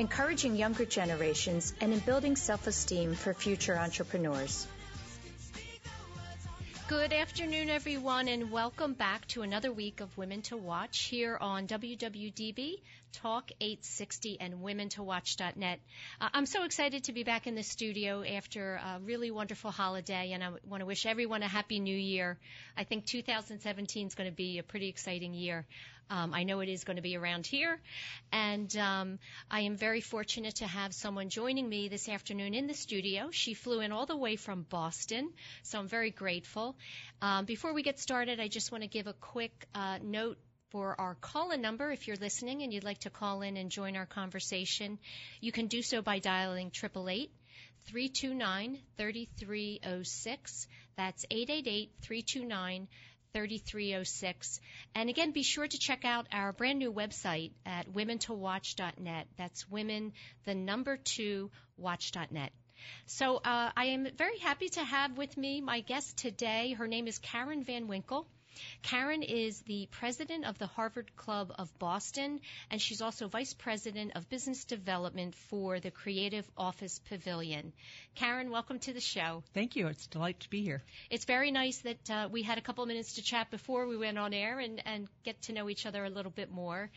encouraging younger generations, and in building self-esteem for future entrepreneurs. Good afternoon, everyone, and welcome back to another week of Women to Watch here on WWDB Talk 860 and WomenToWatch.net. Uh, I'm so excited to be back in the studio after a really wonderful holiday, and I want to wish everyone a happy new year. I think 2017 is going to be a pretty exciting year. Um, I know it is going to be around here, and um, I am very fortunate to have someone joining me this afternoon in the studio. She flew in all the way from Boston, so I'm very grateful. Um, before we get started, I just want to give a quick uh, note for our call-in number. If you're listening and you'd like to call in and join our conversation, you can do so by dialing 888 329 3306. That's 888 329 3306. And again, be sure to check out our brand new website at womentowatch.net. That's women, the number two, watch.net. So uh, I am very happy to have with me my guest today. Her name is Karen Van Winkle. Karen is the president of the Harvard Club of Boston, and she's also vice president of business development for the Creative Office Pavilion. Karen, welcome to the show. Thank you. It's a delight to be here. It's very nice that uh, we had a couple minutes to chat before we went on air and, and get to know each other a little bit more.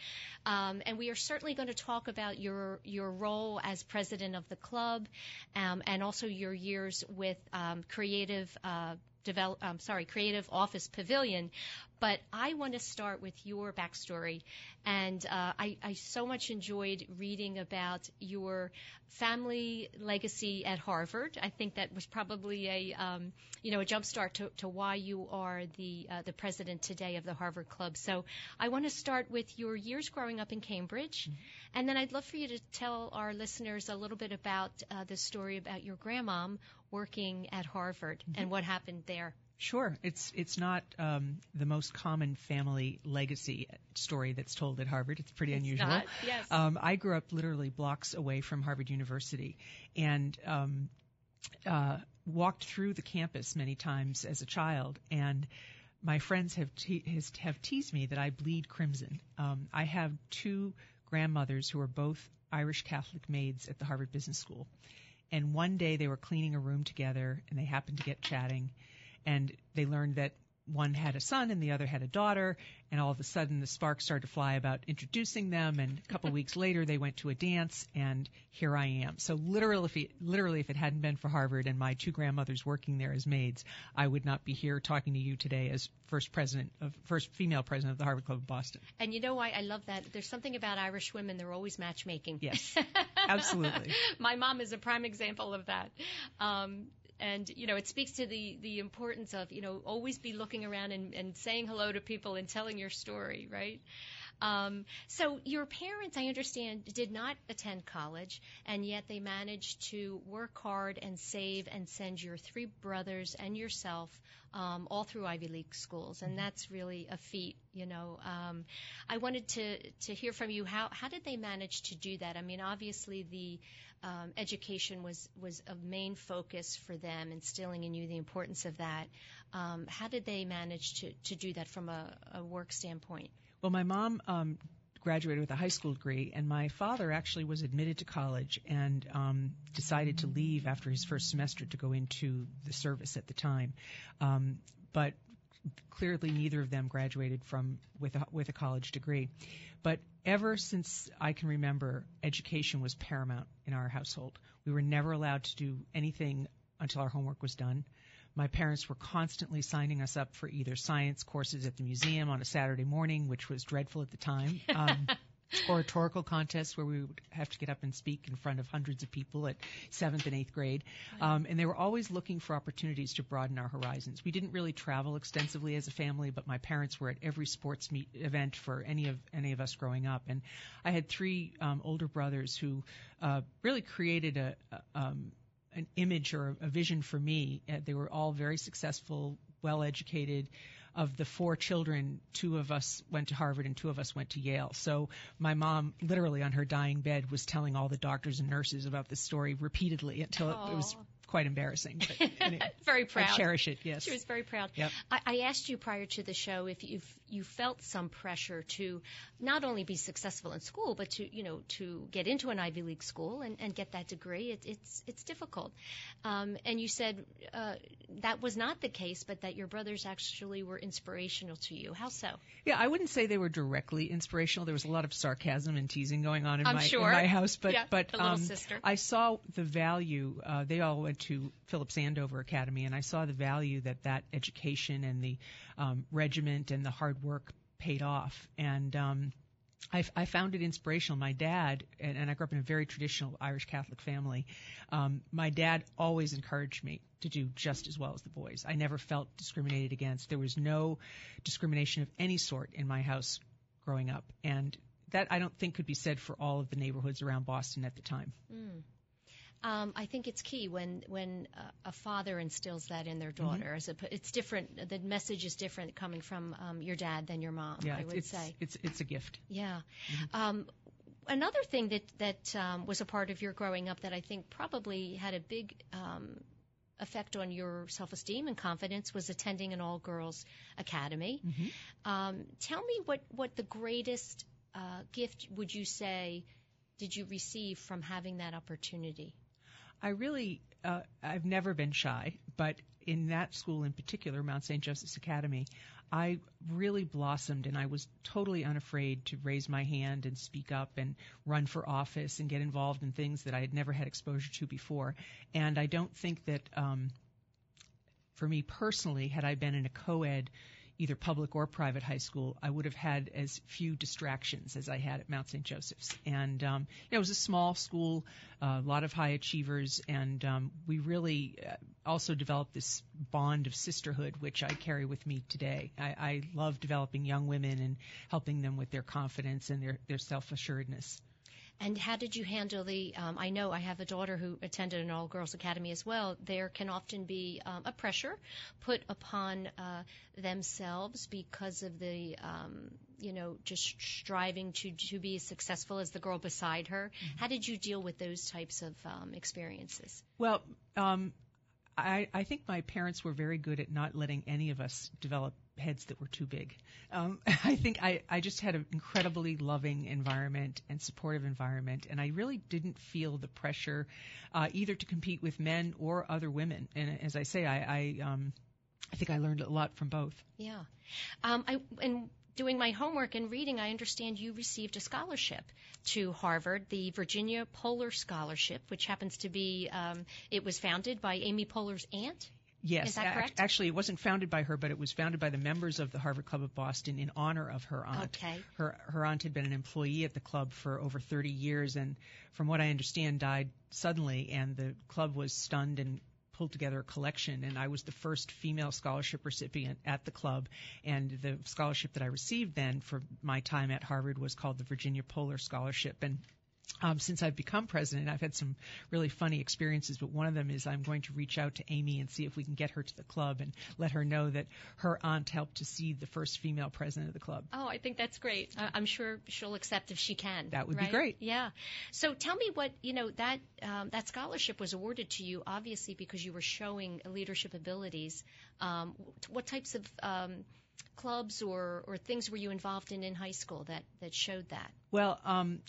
Um, and we are certainly going to talk about your your role as president of the club, um, and also your years with um, Creative. Uh, develop, um, sorry, Creative Office Pavilion. But I want to start with your backstory, and uh, I, I so much enjoyed reading about your family legacy at Harvard. I think that was probably a um, you know a jumpstart to, to why you are the uh, the president today of the Harvard Club. So I want to start with your years growing up in Cambridge, mm-hmm. and then I'd love for you to tell our listeners a little bit about uh, the story about your grandmom working at Harvard mm-hmm. and what happened there. Sure, it's it's not um, the most common family legacy story that's told at Harvard. It's pretty it's unusual. Not, yes. Um, I grew up literally blocks away from Harvard University, and um, uh, walked through the campus many times as a child, and my friends have te- has, have teased me that I bleed crimson. Um, I have two grandmothers who are both Irish Catholic maids at the Harvard Business School, and one day they were cleaning a room together, and they happened to get chatting and they learned that one had a son and the other had a daughter and all of a sudden the sparks started to fly about introducing them and a couple of weeks later they went to a dance and here I am. So literally if it, literally if it hadn't been for Harvard and my two grandmothers working there as maids, I would not be here talking to you today as first president of first female president of the Harvard Club of Boston. And you know why I love that? There's something about Irish women they're always matchmaking. Yes. Absolutely. my mom is a prime example of that. Um, and you know it speaks to the the importance of you know always be looking around and, and saying hello to people and telling your story right um, so your parents i understand did not attend college and yet they managed to work hard and save and send your three brothers and yourself um, all through Ivy League schools, and that's really a feat. You know, um, I wanted to to hear from you how how did they manage to do that? I mean, obviously the um, education was was a main focus for them, instilling in you the importance of that. Um, how did they manage to to do that from a, a work standpoint? Well, my mom um, graduated with a high school degree, and my father actually was admitted to college and um, decided to leave after his first semester to go into the service at the time. Um, but clearly, neither of them graduated from with a, with a college degree. But ever since I can remember, education was paramount in our household. We were never allowed to do anything until our homework was done. My parents were constantly signing us up for either science courses at the museum on a Saturday morning, which was dreadful at the time. Um, oratorical contests where we would have to get up and speak in front of hundreds of people at seventh and eighth grade. Um, and they were always looking for opportunities to broaden our horizons. We didn't really travel extensively as a family, but my parents were at every sports meet event for any of any of us growing up. And I had three um, older brothers who uh, really created a, a um, an image or a vision for me. Uh, they were all very successful, well educated of the four children, two of us went to Harvard and two of us went to Yale. So my mom, literally on her dying bed, was telling all the doctors and nurses about this story repeatedly until it, it was quite embarrassing. But anyway, very proud. I cherish it. Yes, she was very proud. Yep. I, I asked you prior to the show if you you felt some pressure to not only be successful in school, but to you know to get into an Ivy League school and, and get that degree. It, it's it's difficult. Um, and you said uh, that was not the case, but that your brothers actually were inspirational to you. How so? Yeah, I wouldn't say they were directly inspirational. There was a lot of sarcasm and teasing going on in, I'm my, sure. in my house, but yeah, but little um, sister. I saw the value. Uh, they all went to Phillips Andover Academy, and I saw the value that that education and the um, regiment and the hard work paid off. And um, I, I found it inspirational. My dad, and, and I grew up in a very traditional Irish Catholic family. Um, my dad always encouraged me to do just as well as the boys. I never felt discriminated against. There was no discrimination of any sort in my house growing up, and that I don't think could be said for all of the neighborhoods around Boston at the time. Mm. Um, I think it's key when when uh, a father instills that in their daughter. Mm-hmm. As a, it's different. The message is different coming from um, your dad than your mom. Yeah, I would it's, say. it's it's a gift. Yeah. Um, another thing that that um, was a part of your growing up that I think probably had a big um, effect on your self-esteem and confidence was attending an all-girls academy. Um, tell me what what the greatest uh, gift would you say did you receive from having that opportunity? I really, uh, I've never been shy, but in that school in particular, Mount St. Joseph's Academy, I really blossomed and I was totally unafraid to raise my hand and speak up and run for office and get involved in things that I had never had exposure to before. And I don't think that, um, for me personally, had I been in a co-ed either public or private high school, I would have had as few distractions as I had at Mount St. Joseph's. And um, you know, it was a small school, uh, a lot of high achievers, and um, we really uh, also developed this bond of sisterhood, which I carry with me today. I, I love developing young women and helping them with their confidence and their, their self-assuredness. And how did you handle the? Um, I know I have a daughter who attended an all-girls academy as well. There can often be um, a pressure put upon uh, themselves because of the, um, you know, just striving to to be as successful as the girl beside her. Mm-hmm. How did you deal with those types of um, experiences? Well, um, I, I think my parents were very good at not letting any of us develop heads that were too big. Um, I think I, I just had an incredibly loving environment and supportive environment, and I really didn't feel the pressure uh, either to compete with men or other women. And as I say, I, I, um, I think I learned a lot from both. Yeah, um, I and doing my homework and reading, I understand you received a scholarship to Harvard, the Virginia Poehler Scholarship, which happens to be, um, it was founded by Amy Poehler's aunt. Yes, Is that ac- correct? actually, it wasn't founded by her, but it was founded by the members of the Harvard Club of Boston in honor of her aunt. Okay. Her her aunt had been an employee at the club for over 30 years, and from what I understand, died suddenly, and the club was stunned and pulled together a collection and I was the first female scholarship recipient at the club and the scholarship that I received then for my time at Harvard was called the Virginia Poehler Scholarship and um, since I've become president, I've had some really funny experiences, but one of them is I'm going to reach out to Amy and see if we can get her to the club and let her know that her aunt helped to see the first female president of the club. Oh, I think that's great. I- I'm sure she'll accept if she can. That would be great. Yeah. So tell me what you know that um, that scholarship was awarded to you, obviously because you were showing leadership abilities. Um, what types of um, clubs or or things were you involved in in high school that that showed that? Well, um,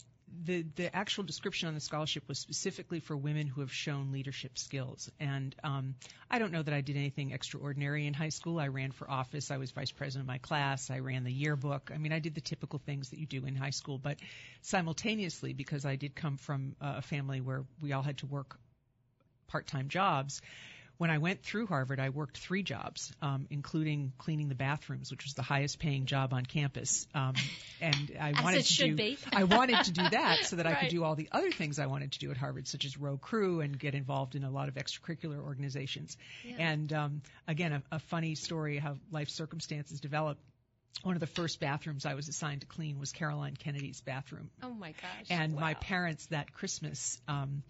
the the actual description on the scholarship was specifically for women who have shown leadership skills. And um, I don't know that I did anything extraordinary in high school. I ran for office. I was vice president of my class. I ran the yearbook. I mean, I did the typical things that you do in high school. But simultaneously, because I did come from a family where we all had to work part-time jobs, when I went through Harvard, I worked three jobs, um, including cleaning the bathrooms, which was the highest paying job on campus. Um, and I wanted to do, be. I wanted to do that so that I could do all the other things I wanted to do at Harvard, such as row crew and get involved in a lot of extracurricular organizations. Yeah. And um, again, a, a funny story how life circumstances develop. One of the first bathrooms I was assigned to clean was Caroline Kennedy's bathroom. Oh my gosh. And my parents that Christmas, um,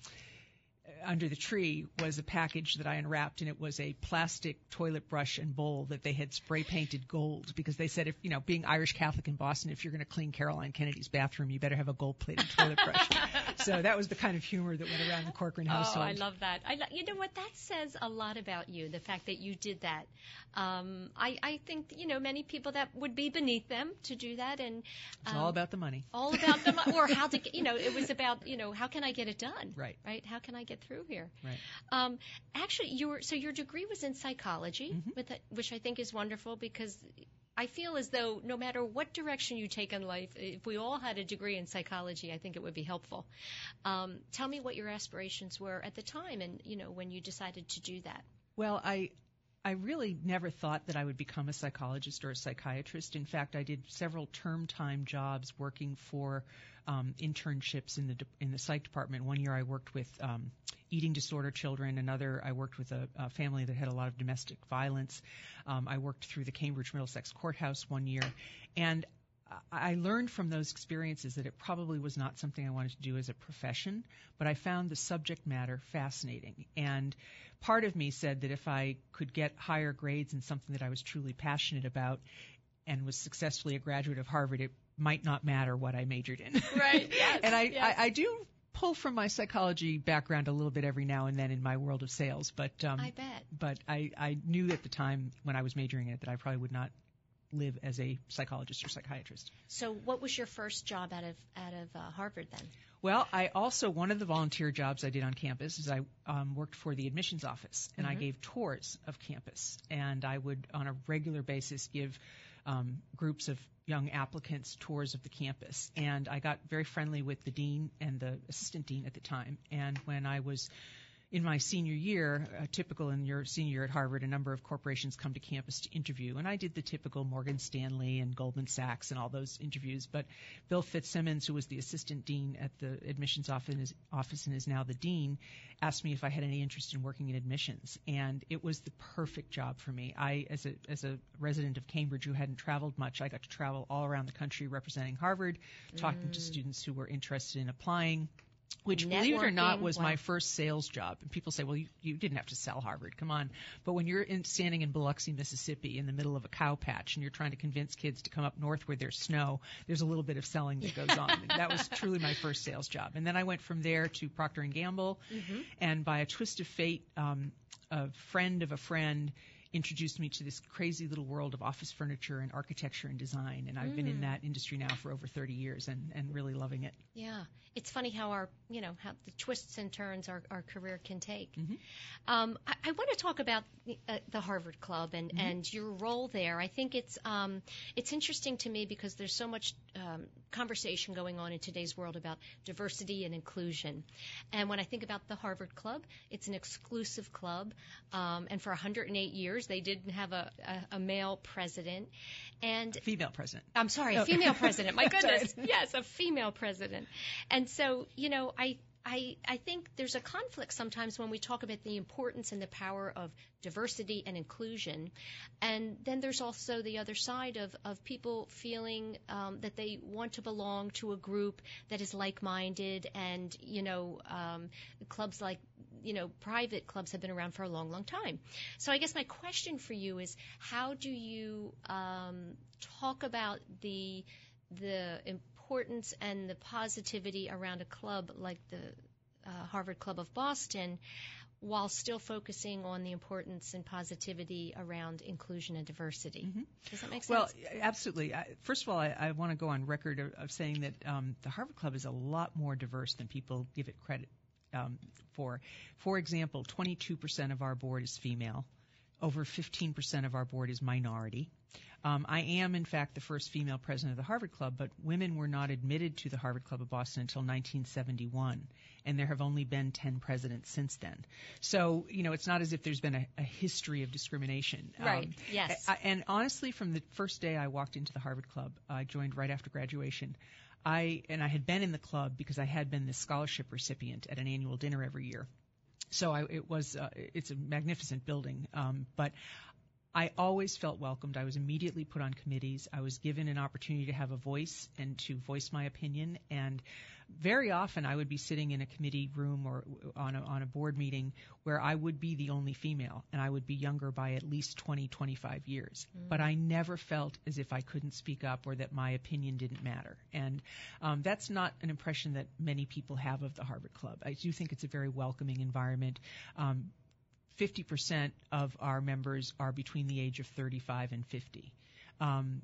under the tree was a package that I unwrapped, and it was a plastic toilet brush and bowl that they had spray painted gold because they said if you know being Irish Catholic in Boston, if you're going to clean Caroline Kennedy's bathroom, you better have a gold plated toilet brush. so that was the kind of humor that went around the Corcoran household. Oh, I love that. I lo- you know what? That says a lot about you. The fact that you did that. Um, I, I think you know many people that would be beneath them to do that, and it's um, all about the money. all about the money. or how to get. You know, it was about you know how can I get it done? Right. Right. How can I get through here? Right. Um, actually, your so your degree was in psychology, Mm-hmm. with which I think is wonderful because I feel as though no matter what direction you take in life, if we all had a degree in psychology, I think it would be helpful. Um, tell me what your aspirations were at the time, and you know when you decided to do that. Well, I I really never thought that I would become a psychologist or a psychiatrist. In fact, I did several term time jobs working for um, internships in the de- in the psych department. One year I worked with um, eating disorder children. Another I worked with a, a family that had a lot of domestic violence. Um, I worked through the Cambridge Middlesex Courthouse one year, and I learned from those experiences that it probably was not something I wanted to do as a profession, but I found the subject matter fascinating. And part of me said that if I could get higher grades in something that I was truly passionate about and was successfully a graduate of Harvard, it might not matter what I majored in. Right, yes, and I, yes. I, I do pull from my psychology background a little bit every now and then in my world of sales, but um, I bet. but I, I knew at the time when I was majoring in it that I probably would not live as a psychologist or psychiatrist. So, what was your first job out of out of uh, Harvard then? Well, I also one of the volunteer jobs I did on campus is I um, worked for the admissions office and I gave tours of campus and I would on a regular basis give um, groups of young applicants tours of the campus and I got very friendly with the dean and the assistant dean at the time and when I was in my senior year, uh, typical in your senior year at Harvard, a number of corporations come to campus to interview, and I did the typical Morgan Stanley and Goldman Sachs and all those interviews. But Bill Fitzsimmons, who was the assistant dean at the admissions office, office and is now the dean, asked me if I had any interest in working in admissions, and it was the perfect job for me. I, as a as a resident of Cambridge who hadn't traveled much, I got to travel all around the country representing Harvard, talking to students who were interested in applying. Which, believe it or not, was wow. my first sales job. And people say, well, you, you didn't have to sell Harvard. Come on. But when you're in, standing in Biloxi, Mississippi, in the middle of a cow patch, and you're trying to convince kids to come up north where there's snow, there's a little bit of selling that goes on. That was truly my first sales job. And then I went from there to Procter and Gamble, and by a twist of fate, um, a friend of a friend introduced me to this crazy little world of office furniture and architecture and design. And I've been in that industry now for over 30 years and, and really loving it. Yeah, it's funny how our, you know, how the twists and turns our, our career can take. Mm-hmm. Um, I, I want to talk about the, uh, the Harvard Club and, Mm-hmm. and your role there. I think it's um, it's interesting to me because there's so much um, conversation going on in today's world about diversity and inclusion. And when I think about the Harvard Club, it's an exclusive club, um, and for 108 years they didn't have a, a, a male president. And Female president. I'm sorry, Oh. a female president. My goodness. yes, a female president. And so, you know, I I, I think there's a conflict sometimes when we talk about the importance and the power of diversity and inclusion. And then there's also the other side of, of people feeling um, that they want to belong to a group that is like minded. And, you know, um, clubs like, you know, private clubs have been around for a long, long time. So I guess my question for you is how do you um, talk about the the importance and the positivity around a club like the uh, Harvard Club of Boston while still focusing on the importance and positivity around inclusion and diversity. Does that make sense? Well, absolutely. I, first of all, I, I want to go on record of, of saying that um, the Harvard Club is a lot more diverse than people give it credit um, for. For example, 22% of our board is female. Over 15% of our board is minority. Um, I am, in fact, the first female president of the Harvard Club, but women were not admitted to the Harvard Club of Boston until 1971, and there have only been 10 presidents since then. So, you know, it's not as if there's been a, a history of discrimination. Right. Um, yes. I, and honestly, from the first day I walked into the Harvard Club, I joined right after graduation. I and I had been in the club because I had been the scholarship recipient at an annual dinner every year. So I, it was uh, it's a magnificent building, um, but I always felt welcomed. I was immediately put on committees. I was given an opportunity to have a voice and to voice my opinion. And very often I would be sitting in a committee room or on a, on a board meeting where I would be the only female and I would be younger by at least 20, 25 years. Mm. But I never felt as if I couldn't speak up or that my opinion didn't matter. And um, that's not an impression that many people have of the Harvard Club. I do think it's a very welcoming environment. Um, 50% of our members are between the age of 35 and 50. Um,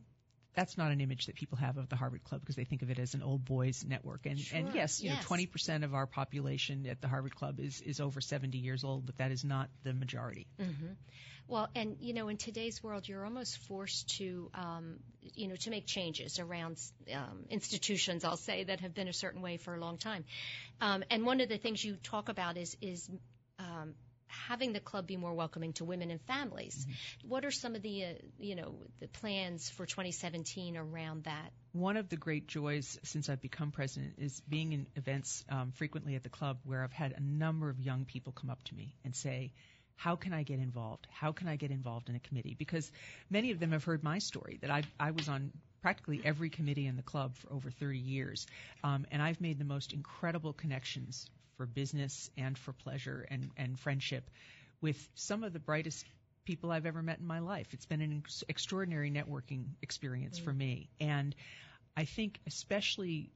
that's not an image that people have of the Harvard Club because they think of it as an old boys network. And, sure. and yes, you yes. know, 20% of our population at the Harvard Club is, is over 70 years old, but that is not the majority. Mm-hmm. Well, and you know, in today's world, you're almost forced to, um, you know, to make changes around um, institutions. I'll say that have been a certain way for a long time. Um, and one of the things you talk about is is um, having the club be more welcoming to women and families. Mm-hmm. What are some of the, uh, you know, the plans for 2017 around that? One of the great joys since I've become president is being in events um, frequently at the club where I've had a number of young people come up to me and say, how can I get involved? How can I get involved in a committee? Because many of them have heard my story that I, I was on practically every committee in the club for over 30 years, um, and I've made the most incredible connections for business and for pleasure and, and friendship with some of the brightest people I've ever met in my life. It's been an ex- extraordinary networking experience mm. for me. And I think especially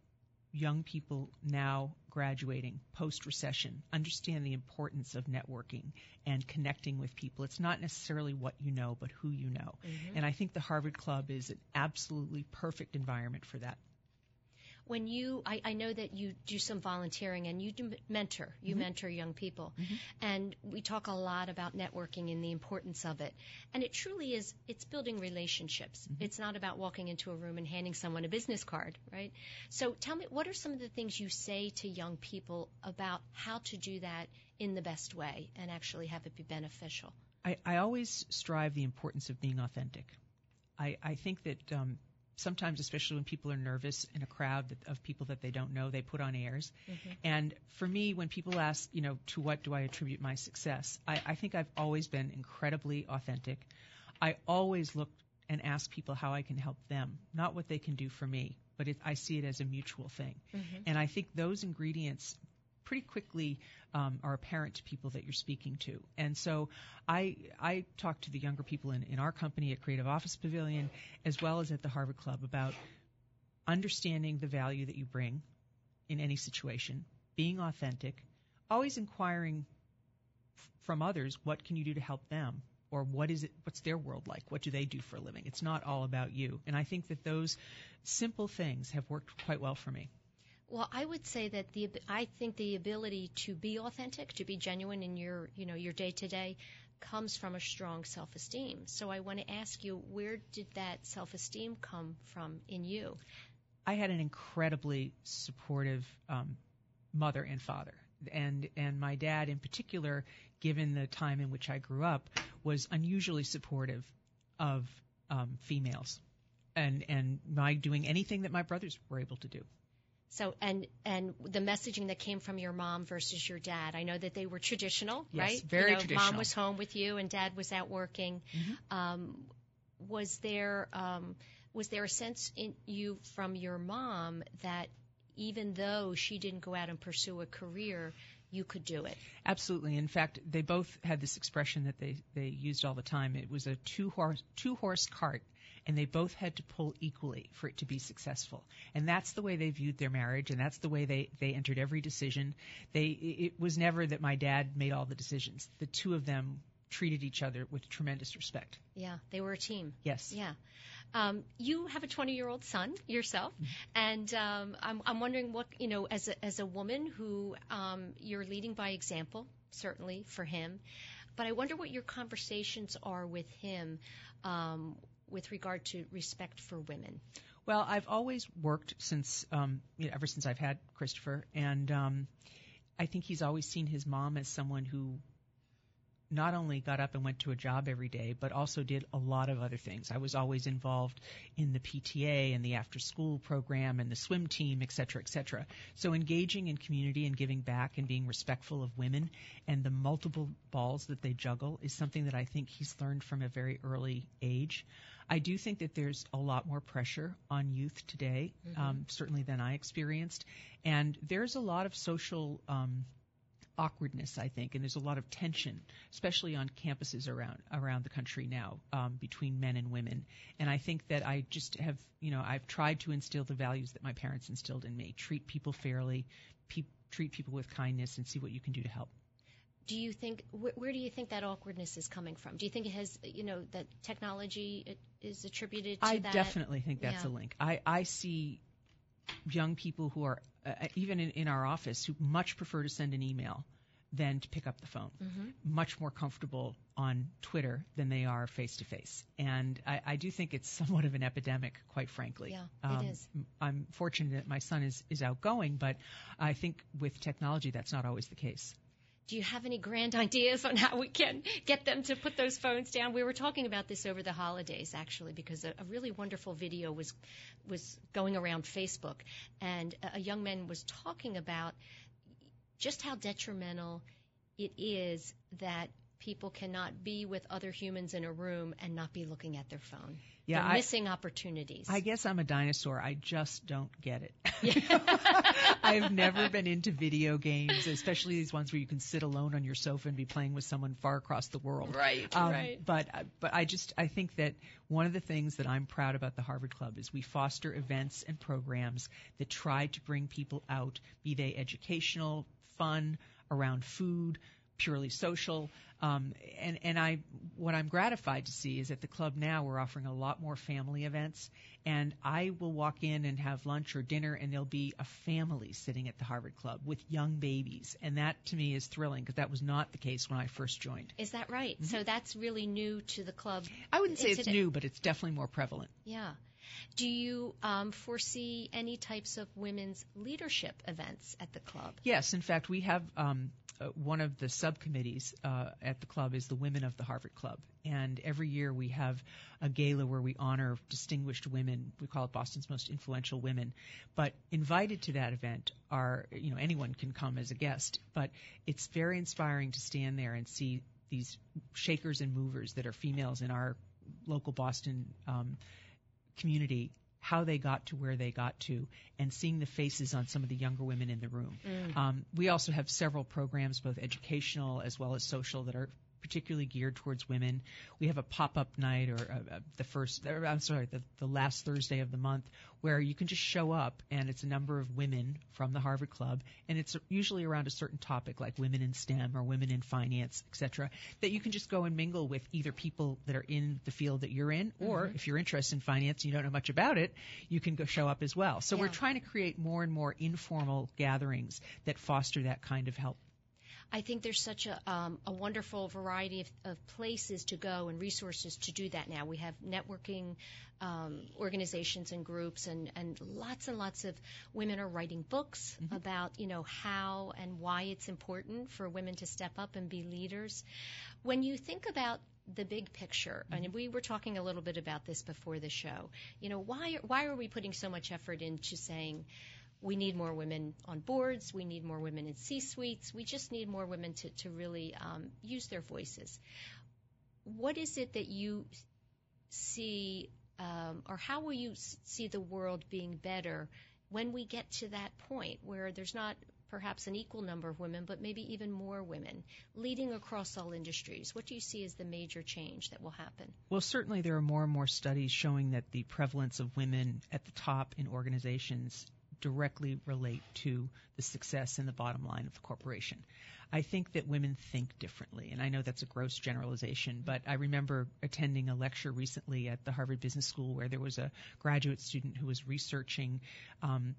young people now graduating post recession understand the importance of networking and connecting with people. It's not necessarily what you know, but who you know. Mm-hmm. And I think the Harvard Club is an absolutely perfect environment for that when you I, I know that you do some volunteering and you do mentor you mm-hmm. mentor young people mm-hmm. and we talk a lot about networking and the importance of it and it truly is it's building relationships mm-hmm. it's not about walking into a room and handing someone a business card right so tell me what are some of the things you say to young people about how to do that in the best way and actually have it be beneficial i, I always strive the importance of being authentic I, I think that um, sometimes, especially when people are nervous in a crowd that, of people that they don't know, they put on airs. Mm-hmm. And for me, when people ask, you know, to what do I attribute my success, I, I think I've always been incredibly authentic. I always look and ask people how I can help them, not what they can do for me, but it, I see it as a mutual thing. Mm-hmm. And I think those ingredients pretty quickly um, are apparent to people that you're speaking to. And so I I talk to the younger people in, in our company at Creative Office Pavilion as well as at the Harvard Club about understanding the value that you bring in any situation, being authentic, always inquiring f- from others what can you do to help them? Or what is it what's their world like? What do they do for a living? It's not all about you. And i think that those simple things have worked quite well for me well, I would say that the I think the ability to be authentic, to be genuine in your you know your day to day, comes from a strong self esteem. So I want to ask you, where did that self esteem come from in you? I had an incredibly supportive um, mother and father, and and my dad in particular, given the time in which I grew up, was unusually supportive of um, females, and and my doing anything that my brothers were able to do. So and and the messaging that came from your mom versus your dad. I know that they were traditional, yes, right? Very you know, traditional. Mom was home with you and dad was out working. Mm-hmm. Um, was there um, was there a sense in you from your mom that even though she didn't go out and pursue a career, you could do it. Absolutely. In fact, they both had this expression that they, they used all the time. It was a two horse two horse cart and they both had to pull equally for it to be successful. And that's the way they viewed their marriage, and that's the way they they entered every decision. They it was never that my dad made all the decisions. The two of them treated each other with tremendous respect. Yeah, they were a team. Yes. Yeah. Um, you have a 20-year-old son yourself, mm-hmm. and um, I'm, I'm wondering what you know as a as a woman who um, you're leading by example, certainly for him. But I wonder what your conversations are with him um, with regard to respect for women? Well, I've always worked since, um, you know, ever since I've had Christopher, and um, I think he's always seen his mom as someone who not only got up and went to a job every day, but also did a lot of other things. I was always involved in the PTA and the after school program and the swim team, et cetera, et cetera. So engaging in community and giving back and being respectful of women and the multiple balls that they juggle is something that I think he's learned from a very early age. I do think that there's a lot more pressure on youth today, mm-hmm. um, certainly than I experienced. And there's a lot of social, um, awkwardness, I think, and there's a lot of tension, especially on campuses around around the country now um, between men and women. And I think that I just have, you know, I've tried to instill the values that my parents instilled in me: treat people fairly, pe- treat people with kindness, and see what you can do to help. Do you think wh- where do you think that awkwardness is coming from? Do you think it has, you know, that technology is attributed to I that? I definitely think that's yeah. a link. I I see young people who are uh, even in, in our office who much prefer to send an email than to pick up the phone. Mm-hmm. Much more comfortable on Twitter than they are face to face. And I, I, do think it's somewhat of an epidemic, quite frankly. Yeah, um, it is. I'm fortunate that my son is, is outgoing, but I think with technology that's not always the case. Do you have any grand ideas on how we can get them to put those phones down? We were talking about this over the holidays, actually, because a, a really wonderful video was was going around Facebook, and a, a young man was talking about just how detrimental it is that people cannot be with other humans in a room and not be looking at their phone. Yeah, They're I, missing opportunities. I guess I'm a dinosaur. I just don't get it. I've never been into video games, especially these ones where you can sit alone on your sofa and be playing with someone far across the world. Right, um, right. But but I just I think that one of the things that I'm proud about the Harvard Club is we foster events and programs that try to bring people out, be they educational, fun, around food, purely social. Um, and and I what I'm gratified to see is at the club now we're offering a lot more family events, and I will walk in and have lunch or dinner, and there'll be a family sitting at the Harvard Club with young babies, and that to me is thrilling because that was not the case when I first joined. Is that right? Mm-hmm. So that's really new to the club. I wouldn't say it's today. new, but it's definitely more prevalent. Yeah. Do you um, foresee any types of women's leadership events at the club? Yes, in fact, we have um, uh, one of the subcommittees uh, at the club is the Women of the Harvard Club, and every year we have a gala where we honor distinguished women. We call it Boston's Most Influential Women. But invited to that event are, you know, anyone can come as a guest, but it's very inspiring to stand there and see these shakers and movers that are females in our local Boston. Um, community how they got to where they got to and seeing the faces on some of the younger women in the room. Mm. Um, we also have several programs, both educational as well as social, that are particularly geared towards women. We have a pop-up night or uh, uh, the first, or, I'm sorry, the, the last Thursday of the month where you can just show up and it's a number of women from the Harvard Club and it's usually around a certain topic like women in STEM or women in finance, etc. that you can just go and mingle with either people that are in the field that you're in or Mm-hmm. if you're interested in finance and you don't know much about it, you can go show up as well. So Yeah. we're trying to create more and more informal gatherings that foster that kind of help. I think there's such a, um, a wonderful variety of, of places to go and resources to do that now. We have networking um, organizations and groups, and, and lots and lots of women are writing books about you know how and why it's important for women to step up and be leaders. When you think about the big picture, and we were talking a little bit about this before the show. You know, why why are we putting so much effort into saying we need more women on boards, we need more women in C-suites, we just need more women to, to really um, use their voices. What is it that you see, um, or how will you see the world being better when we get to that point where there's not perhaps an equal number of women, but maybe even more women leading across all industries? What do you see as the major change that will happen? Well, certainly there are more and more studies showing that the prevalence of women at the top in organizations directly relate to the success and the bottom line of the corporation. I think that women think differently, and I know that's a gross generalization, but I remember attending a lecture recently at the Harvard Business School where there was a graduate student who was researching um,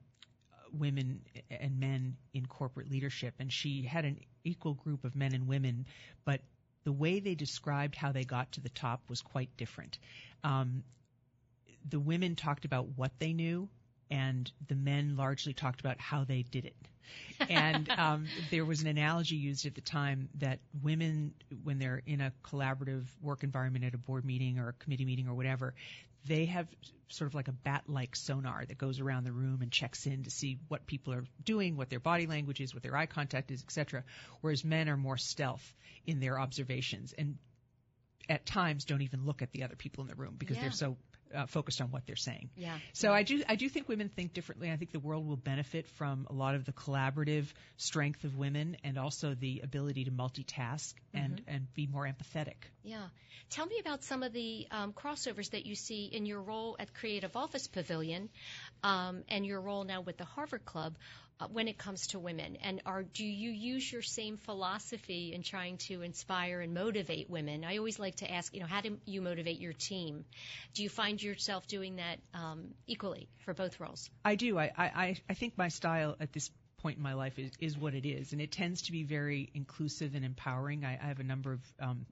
women and men in corporate leadership, and she had an equal group of men and women, but the way they described how they got to the top was quite different. Um, the women talked about what they knew, and the men largely talked about how they did it. and um, there was an analogy used at the time that women, when they're in a collaborative work environment at a board meeting or a committee meeting or whatever, they have sort of like a bat-like sonar that goes around the room and checks in to see what people are doing, what their body language is, what their eye contact is, etc. Whereas men are more stealth in their observations and at times don't even look at the other people in the room because Yeah. they're so uh, focused on what they're saying. Yeah. So I do I do think women think differently. I think the world will benefit from a lot of the collaborative strength of women and also the ability to multitask and and be more empathetic. Yeah. Tell me about some of the um, crossovers that you see in your role at Creative Office Pavilion um, and your role now with the Harvard Club uh, when it comes to women. And are do you use your same philosophy in trying to inspire and motivate women? I always like to ask, you know, how do you motivate your team? Do you find yourself doing that um, equally for both roles? I do. I, I, I think my style at this point in my life is, is what it is, and it tends to be very inclusive and empowering. I, I have a number of um,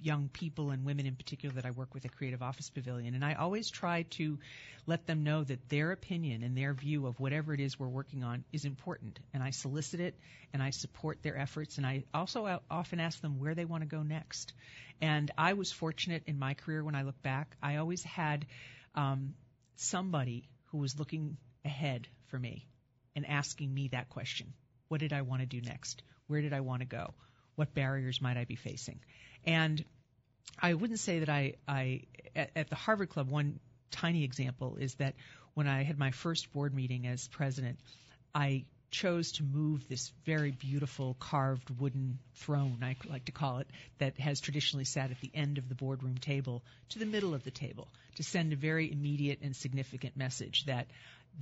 young people and women in particular that I work with at Creative Office Pavilion, and I always try to let them know that their opinion and their view of whatever it is we're working on is important, and I solicit it and I support their efforts, and I also often ask them where they want to go next. And I was fortunate in my career when I look back, I always had um, somebody who was looking ahead for me and asking me that question. What did I want to do next? Where did I want to go? What barriers might I be facing? And I wouldn't say that I, I at, at the Harvard Club, one tiny example is that when I had my first board meeting as president, I chose to move this very beautiful carved wooden throne, I like to call it, that has traditionally sat at the end of the boardroom table to the middle of the table to send a very immediate and significant message that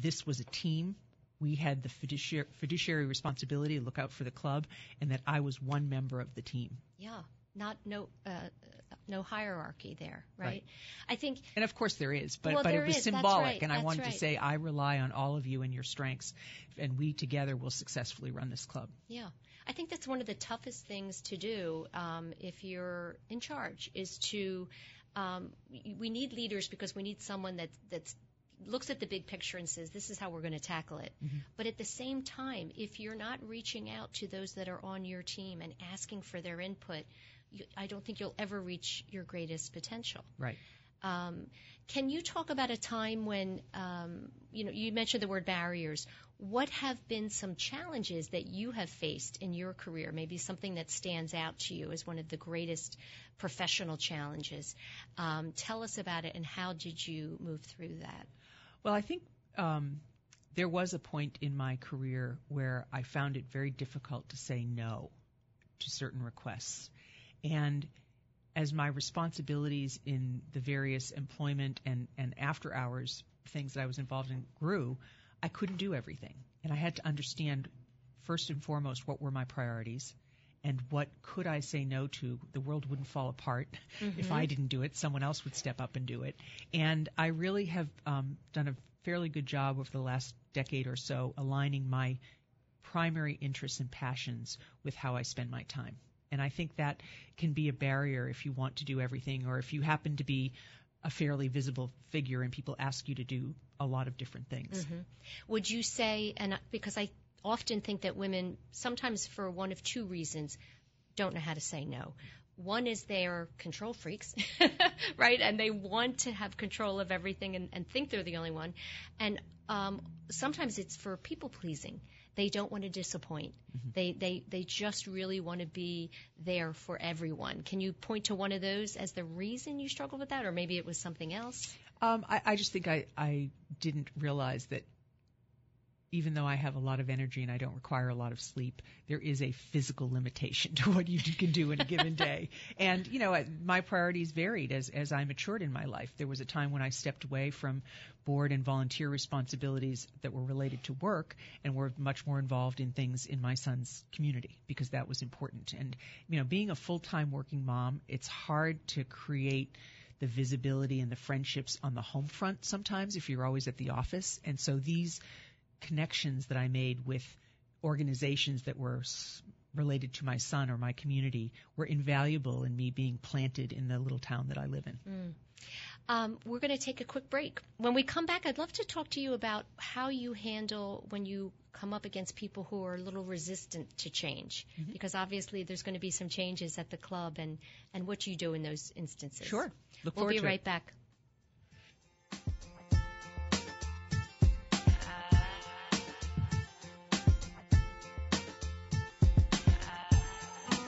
this was a team. We had the fiduciary, fiduciary responsibility to look out for the club, and that I was one member of the team. Yeah. Not no uh, no hierarchy there, right? Right. I think And of course there is, but Well, but it was is. Symbolic, right. and I That's wanted right. to say I rely on all of you and your strengths, and we together will successfully run this club. Yeah, I think that's one of the toughest things to do um, if you're in charge is to. Um, we we need leaders because we need someone that that's looks at the big picture and says this is how we're going to tackle it. But at the same time, if you're not reaching out to those that are on your team and asking for their input, you, I don't think you'll ever reach your greatest potential. Right. Um, can you talk about a time when, um, you know, you mentioned the word barriers. What have been some challenges that you have faced in your career? Maybe something that stands out to you as one of the greatest professional challenges. Um, tell us about it and how did you move through that? Well, I think um, there was a point in my career where I found it very difficult to say no to certain requests. And as my responsibilities in the various employment and, and after hours things that I was involved in grew, I couldn't do everything. And I had to understand, first and foremost, what were my priorities and what could I say no to. The world wouldn't fall apart if I didn't do it. Someone else would step up and do it. And I really have um, done a fairly good job over the last decade or so aligning my primary interests and passions with how I spend my time. And I think that can be a barrier if you want to do everything or if you happen to be a fairly visible figure and people ask you to do a lot of different things. Would you say, and because I often think that women, sometimes for one of two reasons, don't know how to say no. One is they're control freaks, right? And they want to have control of everything and, and think they're the only one. And um, sometimes it's for people pleasing. They don't want to disappoint. They, they, they just really want to be there for everyone. Can you point to one of those as the reason you struggled with that, or maybe it was something else? Um, I, I just think I, I didn't realize that even though I have a lot of energy and I don't require a lot of sleep, there is a physical limitation to what you can do in a given day. And, you know, my priorities varied as, as I matured in my life. There was a time when I stepped away from board and volunteer responsibilities that were related to work and were much more involved in things in my son's community because that was important. And, you know, being a full-time working mom, it's hard to create the visibility and the friendships on the home front sometimes if you're always at the office. And so these connections that I made with organizations that were s- related to my son or my community were invaluable in me being planted in the little town that I live in. Mm. Um, we're going to take a quick break. When we come back, I'd love to talk to you about how you handle when you come up against people who are a little resistant to change, mm-hmm. because obviously there's going to be some changes at the club, and and what you do in those instances. Sure. Look we'll be right it. back.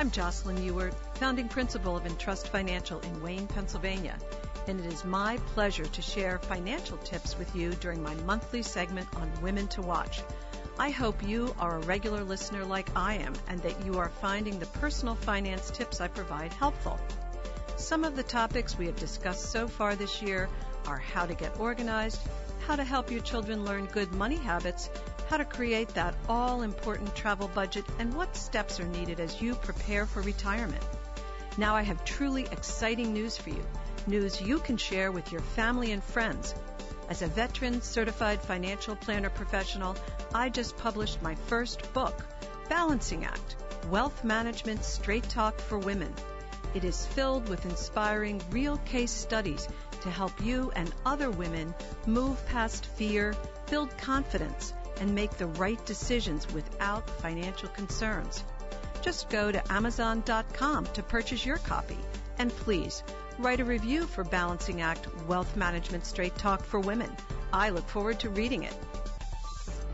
I'm Jocelyn Ewart, founding principal of Entrust Financial in Wayne, Pennsylvania, and it is my pleasure to share financial tips with you during my monthly segment on Women to Watch. I hope you are a regular listener like I am and that you are finding the personal finance tips I provide helpful. Some of the topics we have discussed so far this year are how to get organized, how to help your children learn good money habits, how to create that all important travel budget, and what steps are needed as you prepare for retirement. Now I have truly exciting news for you. News you can share with your family and friends. As a veteran certified financial planner professional, I just published my first book, Balancing Act Wealth Management Straight Talk for Women. It is filled with inspiring real case studies to help you and other women move past fear, build confidence, and make the right decisions without financial concerns. Just go to Amazon.com to purchase your copy. And please, write a review for Balancing Act Wealth Management Straight Talk for Women. I look forward to reading it.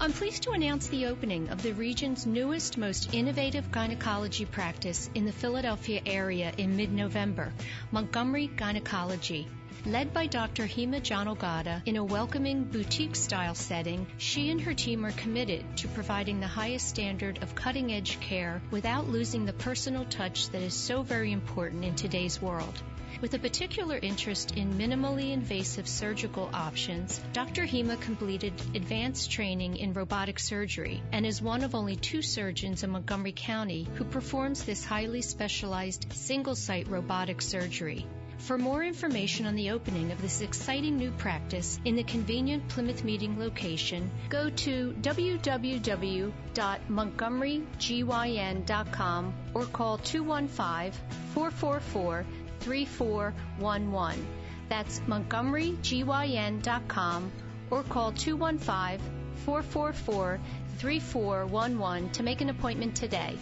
I'm pleased to announce the opening of the region's newest, most innovative gynecology practice in the Philadelphia area in mid November, Montgomery Gynecology. Led by Dr. Hema Janogada in a welcoming boutique style setting, she and her team are committed to providing the highest standard of cutting edge care without losing the personal touch that is so very important in today's world. With a particular interest in minimally invasive surgical options, Dr. Hema completed advanced training in robotic surgery and is one of only two surgeons in Montgomery County who performs this highly specialized single site robotic surgery. For more information on the opening of this exciting new practice in the convenient Plymouth Meeting location, go to www.montgomerygyn.com or call 215 444 3411. That's montgomerygyn.com or call 215 444 3411 to make an appointment today.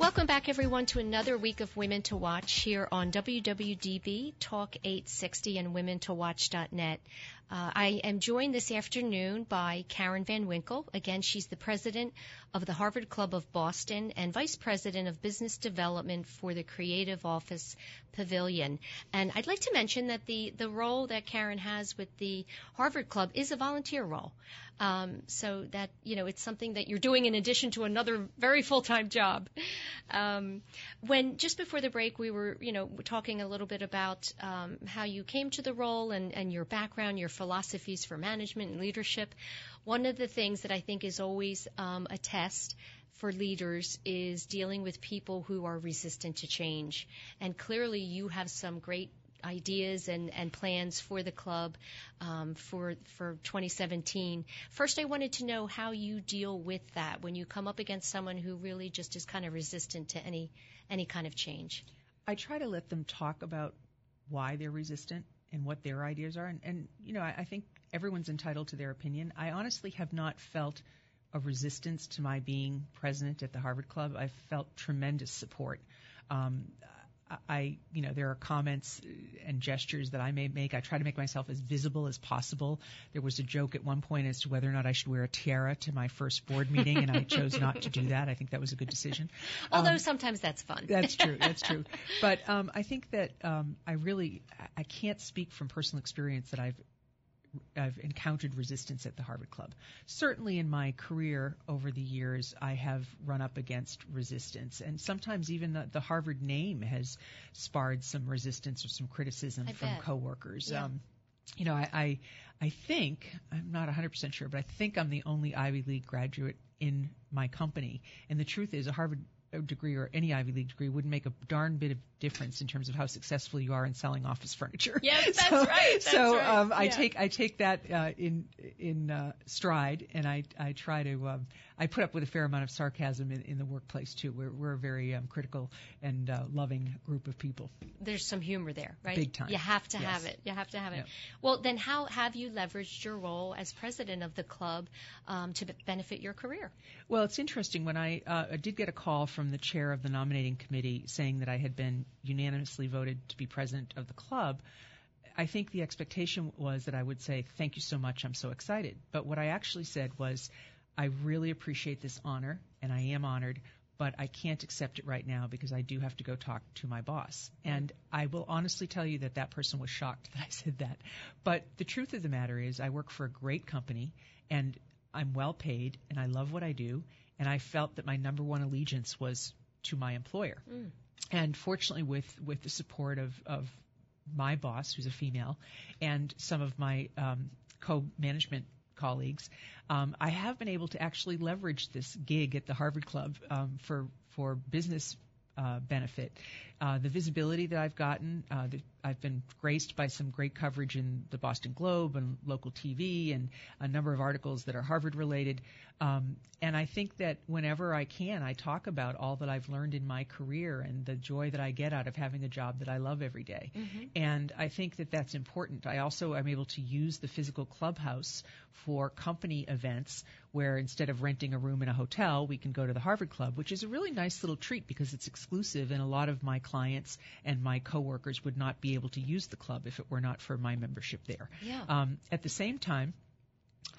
Welcome back, everyone, to another week of Women to Watch here on WWDB Talk 860 and WomenToWatch.net. Uh, I am joined this afternoon by Karen Van Winkle. Again, she's the president of the Harvard Club of Boston and vice president of business development for the Creative Office Pavilion. And I'd like to mention that the, the role that Karen has with the Harvard Club is a volunteer role. Um, so that, you know, it's something that you're doing in addition to another very full-time job. Um, when just before the break, we were, you know, talking a little bit about um, how you came to the role and, and your background, your philosophies for management and leadership. One of the things that I think is always um, a test for leaders is dealing with people who are resistant to change. And clearly, you have some great ideas and, and plans for the club um, for for 2017. First, I wanted to know how you deal with that when you come up against someone who really just is kind of resistant to any any kind of change. I try to let them talk about why they're resistant and what their ideas are, and, and you know I, I think everyone's entitled to their opinion. I honestly have not felt a resistance to my being president at the Harvard Club. I've felt tremendous support. Um, I, you know, there are comments and gestures that I may make. I try to make myself as visible as possible. There was a joke at one point as to whether or not I should wear a tiara to my first board meeting, and I chose not to do that. I think that was a good decision. Although um, sometimes that's fun. That's true. That's true. But um, I think that um, I really, I can't speak from personal experience that I've I've encountered resistance at the Harvard Club. Certainly in my career over the years, I have run up against resistance, and sometimes even the, the Harvard name has sparred some resistance or some criticism I from bet. coworkers. Yeah. Um, you know, I, I I think I'm not 100% sure, but I think I'm the only Ivy League graduate in my company. And the truth is, a Harvard degree or any Ivy League degree wouldn't make a darn bit of difference in terms of how successful you are in selling office furniture. Yes, that's so, right. That's so right. um, I Yeah. take I take that uh, in in uh, stride, and I I try to um, I put up with a fair amount of sarcasm in, in the workplace too. We're we're a very um, critical and uh, loving group of people. There's some humor there, right? Big time. You have to Yes. have it. You have to have it. Yep. Well, then how have you leveraged your role as president of the club um, to benefit your career? Well, it's interesting. When I, uh, I did get a call from the chair of the nominating committee saying that I had been unanimously voted to be president of the club, I think the expectation was that I would say, Thank you so much, I'm so excited. But what I actually said was, I really appreciate this honor, and I am honored, but I can't accept it right now because I do have to go talk to my boss. And I will honestly tell you that that person was shocked that I said that. But the truth of the matter is, I work for a great company, and I'm well paid, and I love what I do, and I felt that my number one allegiance was to my employer. And fortunately, with with the support of of my boss, who's a female, and some of my um, co-management colleagues, um, I have been able to actually leverage this gig at the Harvard Club um, for for business uh, benefit. Uh, the visibility that I've gotten, uh, the, I've been graced by some great coverage in the Boston Globe and local TV and a number of articles that are Harvard related. Um, and I think that whenever I can, I talk about all that I've learned in my career and the joy that I get out of having a job that I love every day. And I think that that's important. I also am able to use the physical clubhouse for company events where instead of renting a room in a hotel, we can go to the Harvard Club, which is a really nice little treat because it's exclusive and a lot of my clients and my coworkers would not be able to use the club if it were not for my membership there. Yeah. Um, at the same time,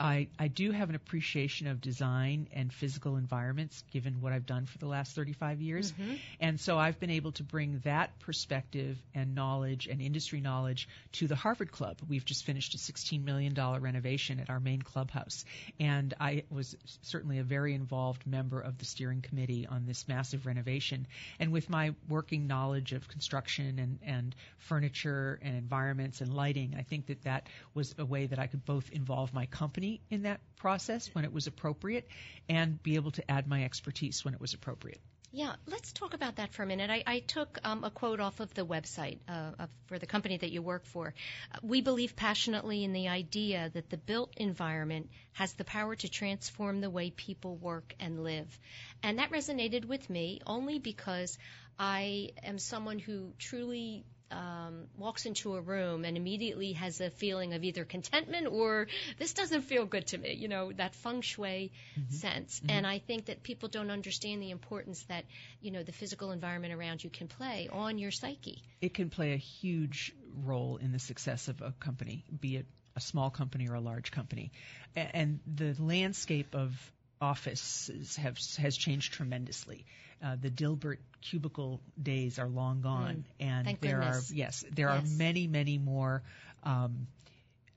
I, I do have an appreciation of design and physical environments given what I've done for the last 35 years. Mm-hmm. And so I've been able to bring that perspective and knowledge and industry knowledge to the Harvard Club. We've just finished a $16 million renovation at our main clubhouse. And I was certainly a very involved member of the steering committee on this massive renovation. And with my working knowledge of construction and, and furniture and environments and lighting, I think that that was a way that I could both involve my company in that process when it was appropriate and be able to add my expertise when it was appropriate. Yeah, let's talk about that for a minute. I, I took um, a quote off of the website uh, of, for the company that you work for. We believe passionately in the idea that the built environment has the power to transform the way people work and live. And that resonated with me only because I am someone who truly um, walks into a room and immediately has a feeling of either contentment or this doesn't feel good to me, you know, that feng shui sense. And I think that people don't understand the importance that, you know, the physical environment around you can play on your psyche. It can play a huge role in the success of a company, be it a small company or a large company. And the landscape of offices have has changed tremendously. Uh, the Dilbert cubicle days are long gone, and Mm. Thank there goodness. are yes, there are many, many more um,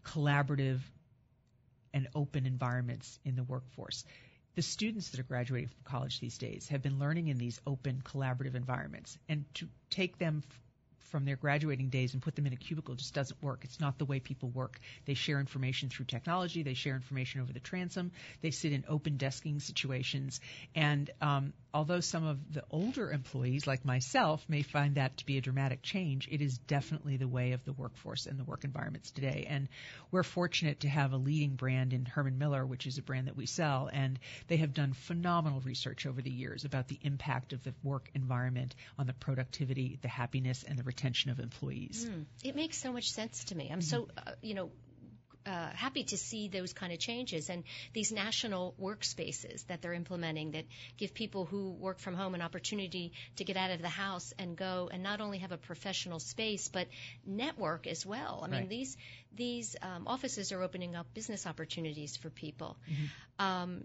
collaborative and open environments in the workforce. The students that are graduating from college these days have been learning in these open, collaborative environments, and to take them f- from their graduating days and put them in a cubicle just doesn't work. It's not the way people work. They share information through technology. They share information over the transom. They sit in open desking situations. And um, although some of the older employees, like myself, may find that to be a dramatic change, it is definitely the way of the workforce and the work environments today. And we're fortunate to have a leading brand in Herman Miller, which is a brand that we sell, and they have done phenomenal research over the years about the impact of the work environment on the productivity, the happiness, and the retention of employees. Mm. It makes so much sense to me. I'm so, uh, you know, uh, happy to see those kind of changes and these national workspaces that they're implementing that give people who work from home an opportunity to get out of the house and go and not only have a professional space but network as well. I mean these these um, offices are opening up business opportunities for people. Mm-hmm. Um,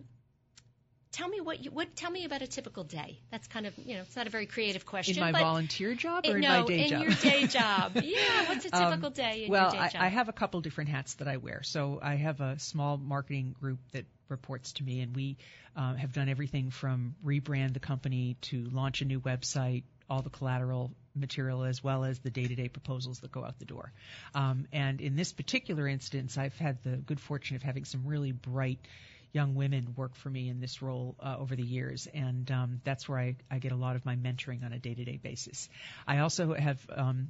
tell me what you what tell me about a typical day. That's kind of you know it's not a very creative question. In my volunteer job or in no, my day in job? In your day job. yeah, what's a Um, typical day in well, your day I, job? I have a couple different hats that I wear. So I have a small marketing group that reports to me, and we um, have done everything from rebrand the company to launch a new website, all the collateral material, as well as the day-to-day proposals that go out the door. Um, and in this particular instance, I've had the good fortune of having some really bright young women work for me in this role uh, over the years, and um, that's where I, I get a lot of my mentoring on a day-to-day basis. I also have um,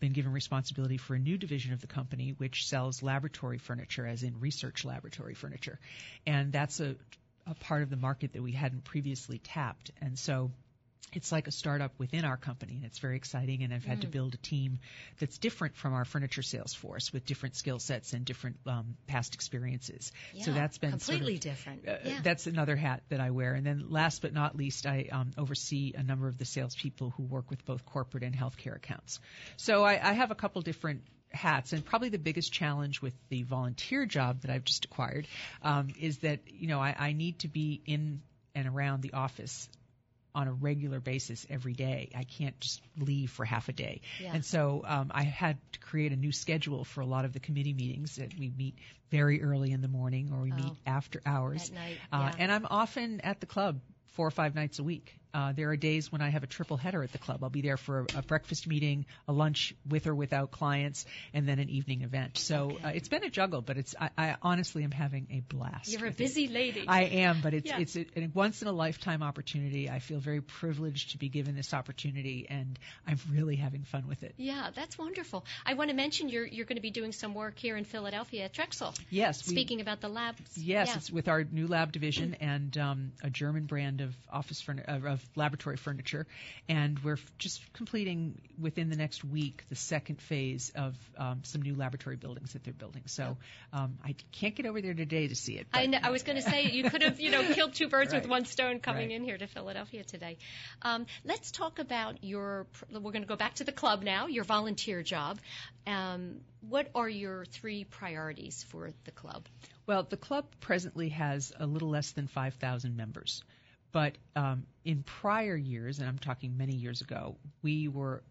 been given responsibility for a new division of the company, which sells laboratory furniture, as in research laboratory furniture, and that's a, a part of the market that we hadn't previously tapped, and so it's like a startup within our company, and it's very exciting. And I've had Mm. to build a team that's different from our furniture sales force, with different skill sets and different um, past experiences. Yeah, so that's been sort of- completely different. uh, yeah. That's another hat that I wear. And then last but not least, I um, oversee a number of the salespeople who work with both corporate and healthcare accounts. So I, I have a couple different hats and probably the biggest challenge with the volunteer job that I've just acquired um, is that you know I, I need to be in and around the office on a regular basis every day. I can't just leave for half a day. Yeah. And so um, I had to create a new schedule for a lot of the committee meetings that we meet very early in the morning or we Oh. meet after hours. At night, Uh, yeah. And I'm often at the club four or five nights a week. Uh, there are days when I have a triple header at the club. I'll be there for a, a breakfast meeting, a lunch with or without clients, and then an evening event. So Okay. uh, it's been a juggle, but it's I, I honestly am having a blast. You're a with it. busy lady. I am, but it's Yeah. it's a, a once in a lifetime opportunity. I feel very privileged to be given this opportunity, and I'm really having fun with it. yeah, that's wonderful. I want to mention you're you're going to be doing some work here in Philadelphia at Drexel. Yes, we- Speaking about the labs. Yes, yeah. it's with our new lab division and um, a German brand of office furni- uh, of laboratory furniture, and we're just completing within the next week the second phase of um, some new laboratory buildings that they're building. So um, I can't get over there today to see it. I know. I was going to say you could have, you know, killed two birds with one stone coming Right. in here to Philadelphia today. Um, let's talk about your. We're going to go back to the club now. Your volunteer job. Um, what are your three priorities for the club? Well, the club presently has a little less than 5,000 members. But um, in prior years, and I'm talking many years ago, we were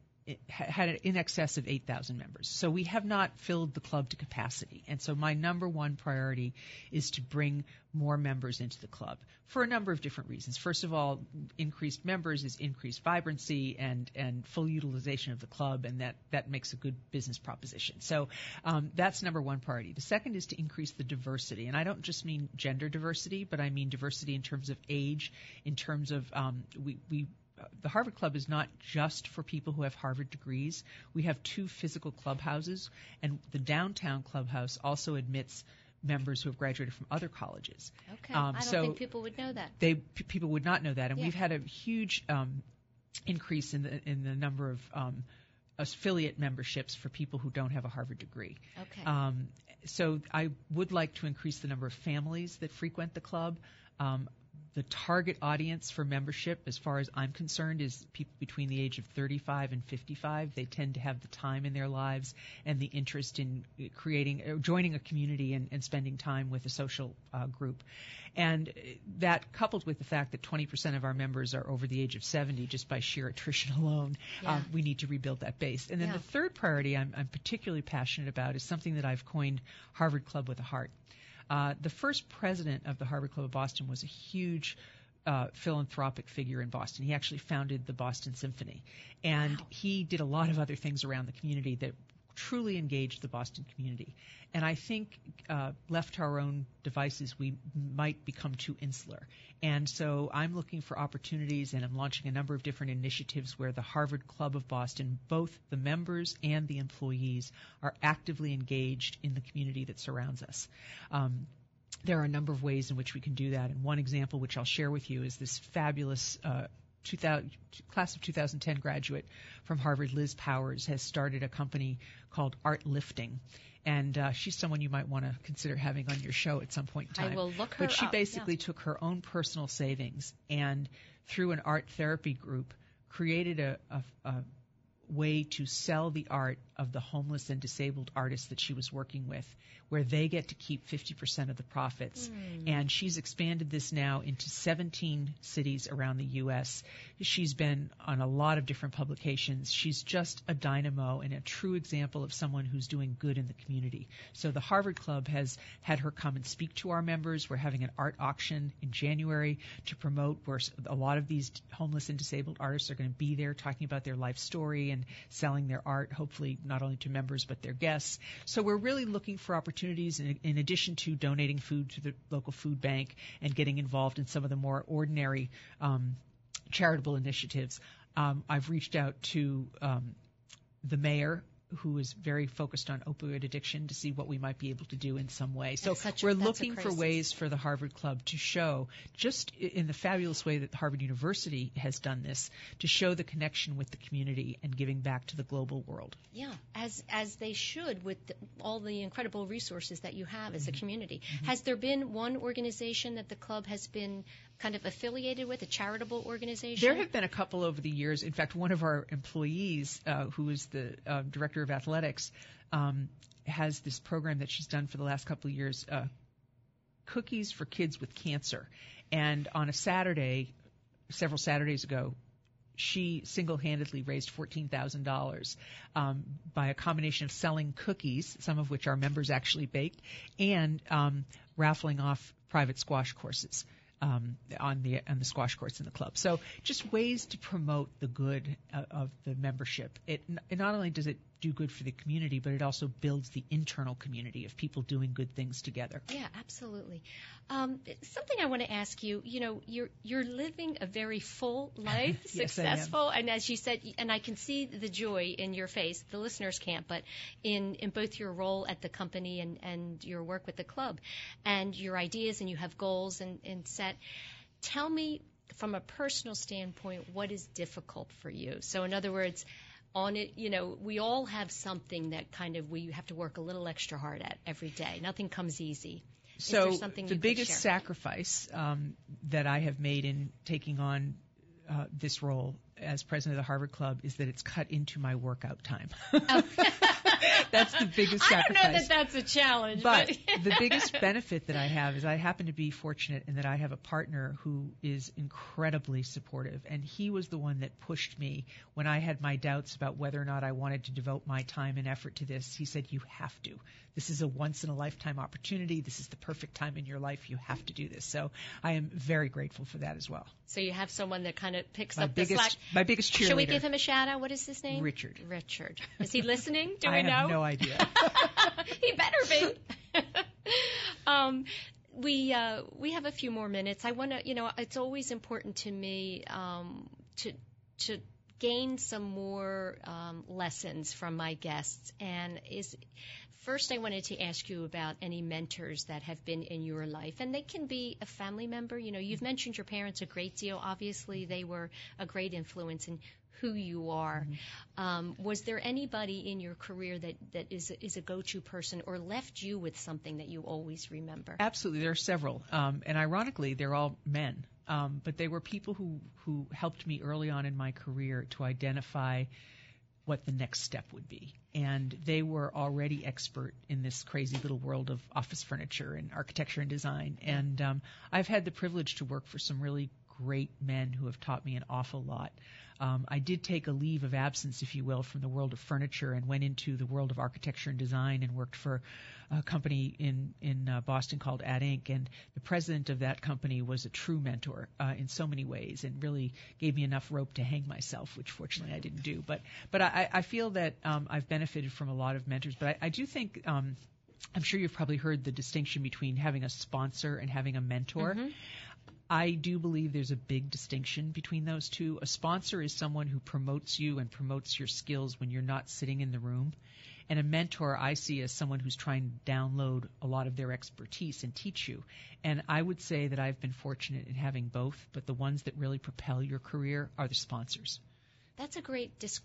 had in excess of 8,000 members. So we have not filled the club to capacity. And so my number one priority is to bring more members into the club for a number of different reasons. First of all, increased members is increased vibrancy and, and full utilization of the club, and that, that makes a good business proposition. So um, that's number one priority. The second is to increase the diversity. And I don't just mean gender diversity, but I mean diversity in terms of age, in terms of um, we, we the Harvard Club is not just for people who have Harvard degrees. We have two physical clubhouses, and the downtown clubhouse also admits members who have graduated from other colleges. Okay. Um, I don't so think people would know that. they p- people would not know that, and Yeah. we've had a huge um, increase in the in the number of um, affiliate memberships for people who don't have a Harvard degree. Okay. Um, so I would like to increase the number of families that frequent the club. Um, the target audience for membership, as far as I'm concerned, is people between the age of 35 and 55. They tend to have the time in their lives and the interest in creating, uh, joining a community and, and spending time with a social uh, group. And uh, that coupled with the fact that 20% of our members are over the age of 70 just by sheer attrition alone, Yeah. um, we need to rebuild that base. And then Yeah. the third priority I'm, I'm particularly passionate about is something that I've coined Harvard Club with a Heart. Uh, the first president of the Harvard Club of Boston was a huge uh, philanthropic figure in Boston. He actually founded the Boston Symphony, and wow. he did a lot of other things around the community that truly engage the Boston community. And I think uh, left to our own devices, we might become too insular. And so I'm looking for opportunities, and I'm launching a number of different initiatives where the Harvard Club of Boston, both the members and the employees, are actively engaged in the community that surrounds us. Um, there are a number of ways in which we can do that. And one example, which I'll share with you, is this fabulous uh, 2000, class of 2010 graduate from Harvard, Liz Powers, has started a company called ArtLifting. And uh, she's someone you might want to consider having on your show at some point in time. I will look her But she up, basically yeah. took her own personal savings and, through an art therapy group, created a, a, a way to sell the art of the homeless and disabled artists that she was working with, where they get to keep 50% of the profits. Mm. And she's expanded this now into 17 cities around the U.S. She's been on a lot of different publications. She's just a dynamo and a true example of someone who's doing good in the community. So the Harvard Club has had her come and speak to our members. We're having an art auction in January to promote where a lot of these homeless and disabled artists are going to be there talking about their life story and selling their art, hopefully not only to members but their guests. So we're really looking for opportunities in, in addition to donating food to the local food bank and getting involved in some of the more ordinary um, charitable initiatives. Um, I've reached out to um, the mayor who is very focused on opioid addiction to see what we might be able to do in some way. So such, we're looking for ways for the Harvard Club to show, just in the fabulous way that Harvard University has done this, to show the connection with the community and giving back to the global world. Yeah, as as they should with the, all the incredible resources that you have as a mm-hmm. community. Mm-hmm. Has there been one organization that the club has been kind of affiliated with, a charitable organization? There have been a couple over the years. In fact, one of our employees, uh, who is the uh, director of athletics, um, has this program that she's done for the last couple of years, uh, Cookies for Kids with Cancer. And on a Saturday, several Saturdays ago, she single-handedly raised $14,000 um, by a combination of selling cookies, some of which our members actually baked, and um, raffling off private squash courses um, on the on the squash courts in the club. So just ways to promote the good uh, of the membership. It, it not only does it do good for the community, but it also builds the internal community of people doing good things together. Yeah, absolutely. Um, something I want to ask you. You know, you're you're living a very full life, yes, successful, and as you said, and I can see the joy in your face. The listeners can't, but in in both your role at the company and and your work with the club, and your ideas, and you have goals and, and set. Tell me from a personal standpoint, what is difficult for you? So, in other words, on it, you know, we all have something that kind of we have to work a little extra hard at every day. Nothing comes easy. So the biggest sacrifice um, that I have made in taking on uh, this role as president of the Harvard Club is that it's cut into my workout time. Oh. that's the biggest sacrifice. I don't know that that's a challenge. But, but the biggest benefit that I have is I happen to be fortunate in that I have a partner who is incredibly supportive. And he was the one that pushed me when I had my doubts about whether or not I wanted to devote my time and effort to this. He said, You have to. This is a once in a lifetime opportunity. This is the perfect time in your life. You have to do this. So I am very grateful for that as well. So you have someone that kind of picks my up biggest, the slack. My biggest cheerleader. Should we give him a shout out? What is his name? Richard. Richard. Is he listening? Do I we know? Have no idea. he better be. um, we uh, we have a few more minutes. I want to, you know, it's always important to me um, to to gain some more um, lessons from my guests. And is first, I wanted to ask you about any mentors that have been in your life, and they can be a family member. You know, you've mentioned your parents a great deal. Obviously, they were a great influence in who you are. Mm-hmm. Um, was there anybody in your career that, that is, is a go-to person or left you with something that you always remember? Absolutely, there are several, um, and ironically, they're all men. Um, but they were people who who helped me early on in my career to identify what the next step would be. And they were already expert in this crazy little world of office furniture and architecture and design. And um, I've had the privilege to work for some really great men who have taught me an awful lot. Um, I did take a leave of absence, if you will, from the world of furniture and went into the world of architecture and design and worked for a company in in uh, Boston called Ad Inc. And the president of that company was a true mentor uh, in so many ways, and really gave me enough rope to hang myself, which fortunately I didn't do. But but I, I feel that um, I've benefited from a lot of mentors. But I, I do think. Um, I'm sure you've probably heard the distinction between having a sponsor and having a mentor. Mm-hmm. I do believe there's a big distinction between those two. A sponsor is someone who promotes you and promotes your skills when you're not sitting in the room. And a mentor I see as someone who's trying to download a lot of their expertise and teach you. And I would say that I've been fortunate in having both, but the ones that really propel your career are the sponsors. That's a great dis-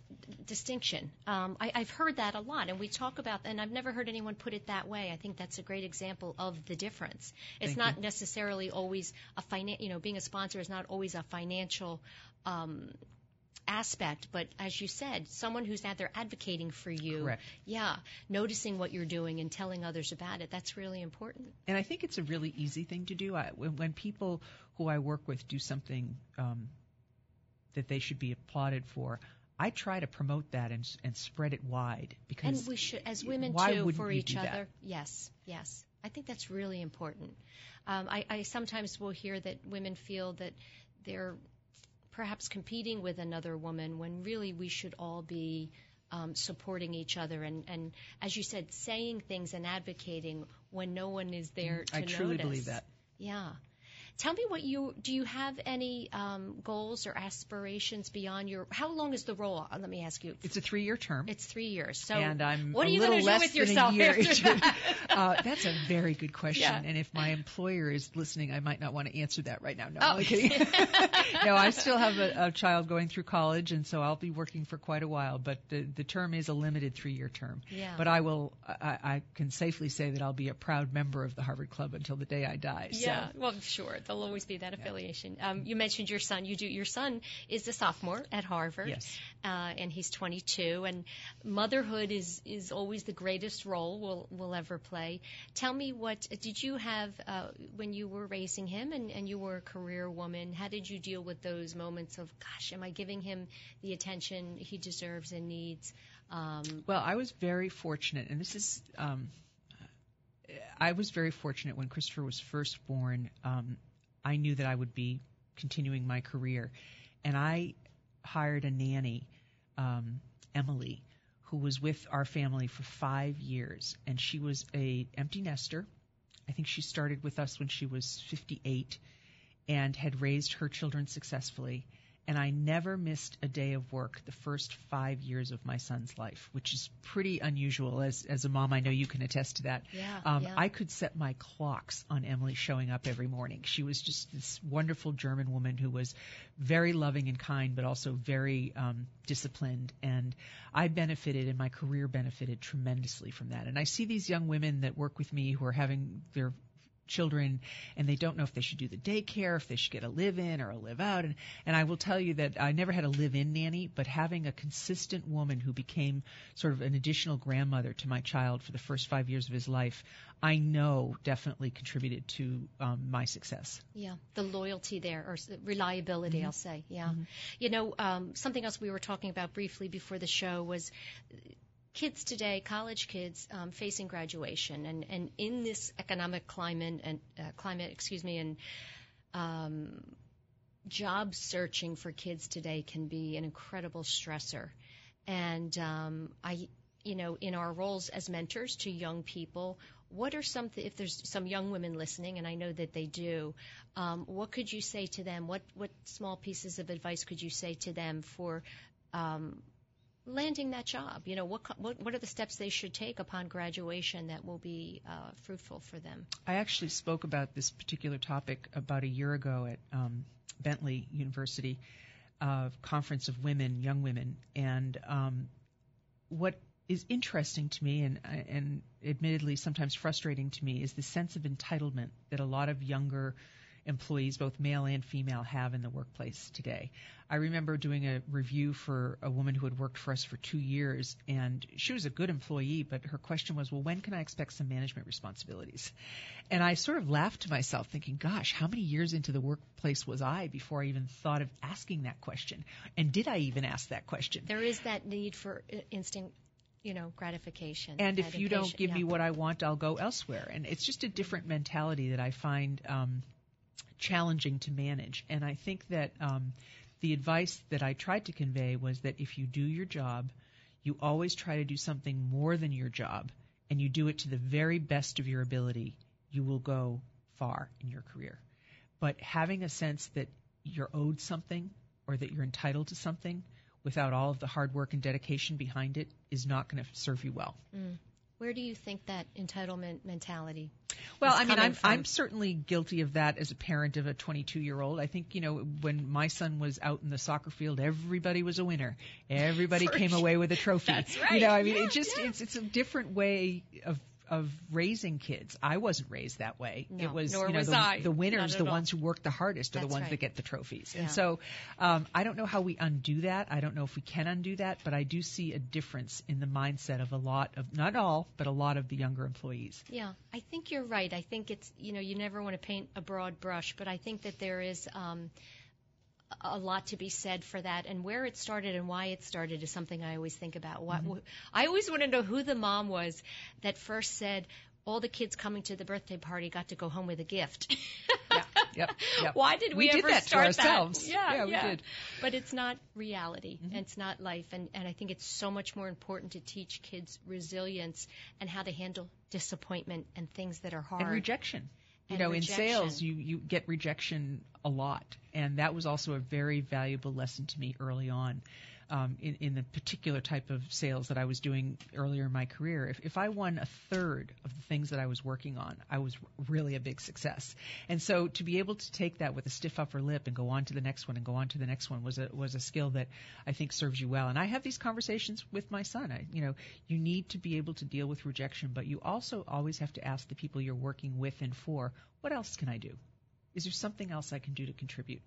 distinction. Um, I, I've heard that a lot, and we talk about, and I've never heard anyone put it that way. I think that's a great example of the difference. It's Thank not you. necessarily always a finan- you know, being a sponsor is not always a financial um, aspect, but as you said, someone who's out there advocating for you. Correct. Yeah, noticing what you're doing and telling others about it. That's really important. And I think it's a really easy thing to do. I, when, when people who I work with do something um, that they should be applauded for, I try to promote that and, and spread it wide because And we should, as women too, for each do that? other. Yes, yes. I think that's really important. Um, I, I sometimes will hear that women feel that they're perhaps competing with another woman when really we should all be um, supporting each other and, and, as you said, saying things and advocating when no one is there to I truly notice. believe that. Yeah. Tell me what you do. You have any um, goals or aspirations beyond your? How long is the role? Uh, Let me ask you. It's a three-year term. It's three years. So and I'm what are you gonna do with yourself after that? Uh, that's a very good question. Yeah. And if my employer is listening, I might not want to answer that right now. No, Oh. I'm kidding. no, I still have a, a child going through college, and so I'll be working for quite a while. But the, the term is a limited three-year term. Yeah. But I will. I, I can safely say that I'll be a proud member of the Harvard Club until the day I die. So. Yeah, well, sure, there'll always be that affiliation. Um, you mentioned your son. You do. Your son is a sophomore at Harvard. Yes. Uh, and he's 22. And motherhood is is always the greatest role we'll we'll ever play. Tell me what did you have uh, when you were raising him and and you were a career woman? How did you deal with those moments of, gosh, am I giving him the attention he deserves and needs? Um, Well, I was very fortunate, and this is, um, I was very fortunate when Christopher was first born. Um, I knew that I would be continuing my career, and I hired a nanny, um, Emily, who was with our family for five years, and she was a empty nester. I think she started with us when she was 58 and had raised her children successfully. And I never missed a day of work the first five years of my son's life, which is pretty unusual. As as a mom, I know you can attest to that. Yeah, um, yeah. I could set my clocks on Emily showing up every morning. She was just this wonderful German woman who was very loving and kind, but also very um, disciplined. And I benefited, and my career benefited tremendously from that. And I see these young women that work with me who are having their children and they don't know if they should do the daycare, if they should get a live in or a live out. And, and I will tell you that I never had a live in nanny, but having a consistent woman who became sort of an additional grandmother to my child for the first five years of his life, I know definitely contributed to um, my success. Yeah, the loyalty there, or s- reliability, I'll say. Yeah. You know, um, something else we were talking about briefly before the show was kids today, college kids, um, facing graduation, and, and in this economic climate and uh, climate, excuse me, and um, job searching for kids today can be an incredible stressor. And um, I, you know, in our roles as mentors to young people, what are some, if there's some young women listening, and I know that they do, um, what could you say to them? What what small pieces of advice could you say to them for um, landing that job? You know, what what what are the steps they should take upon graduation that will be uh, fruitful for them? I actually spoke about this particular topic about a year ago at um, Bentley University, uh, conference of women, young women, and um, what is interesting to me and and admittedly sometimes frustrating to me is the sense of entitlement that a lot of younger employees, both male and female, have in the workplace today. I remember doing a review for a woman who had worked for us for two years, and she was a good employee, but her question was, well, when can I expect some management responsibilities? And I sort of laughed to myself, thinking, gosh, how many years into the workplace was I before I even thought of asking that question? And did I even ask that question? There is that need for uh, instinct you know gratification and if you don't give yeah. me what i want i'll go elsewhere and it's just a different mentality that i find um, challenging to manage and i think that um, the advice that I tried to convey was that if you do your job, you always try to do something more than your job, and you do it to the very best of your ability, you will go far in your career. But having a sense that you're owed something or that you're entitled to something without all of the hard work and dedication behind it is not going to serve you well. Mm. Where do you think that entitlement mentality? Well, I mean, I'm from? I'm certainly guilty of that as a parent of a 22 year old. I think you know when my son was out in the soccer field, everybody was a winner. Everybody came away with a trophy. That's right. You know, I mean, Yeah, it just yeah. it's it's a different way of of raising kids. I wasn't raised that way. No, it was nor you know was the, I. the winners, the all. ones who work the hardest, are the ones right. that get the trophies. Yeah. And so um, I don't know how we undo that. I don't know if we can undo that, but I do see a difference in the mindset of a lot of not all, but a lot of the younger employees. Yeah, I think you're right. I think it's you know you never want to paint a broad brush, but I think that there is um, a lot to be said for that, and where it started and why it started is something I always think about. What, mm-hmm. I always want to know who the mom was that first said all the kids coming to the birthday party got to go home with a gift. Yeah, yep, yep. Why did we, We did ever that to start ourselves. that? Yeah, Yeah, we did. But it's not reality. and It's not life, and and I think it's so much more important to teach kids resilience and how to handle disappointment and things that are hard. and rejection. You know, rejection. in sales, you you get rejection a lot, and that was also a very valuable lesson to me early on. Um, in, in the particular type of sales that I was doing earlier in my career, if, if I won a third of the things that I was working on, I was really a big success. And so to be able to take that with a stiff upper lip and go on to the next one and go on to the next one was a was a skill that I think serves you well. And I have these conversations with my son. I, you know, you need to be able to deal with rejection, but you also always have to ask the people you're working with and for, what else can I do? Is there something else I can do to contribute?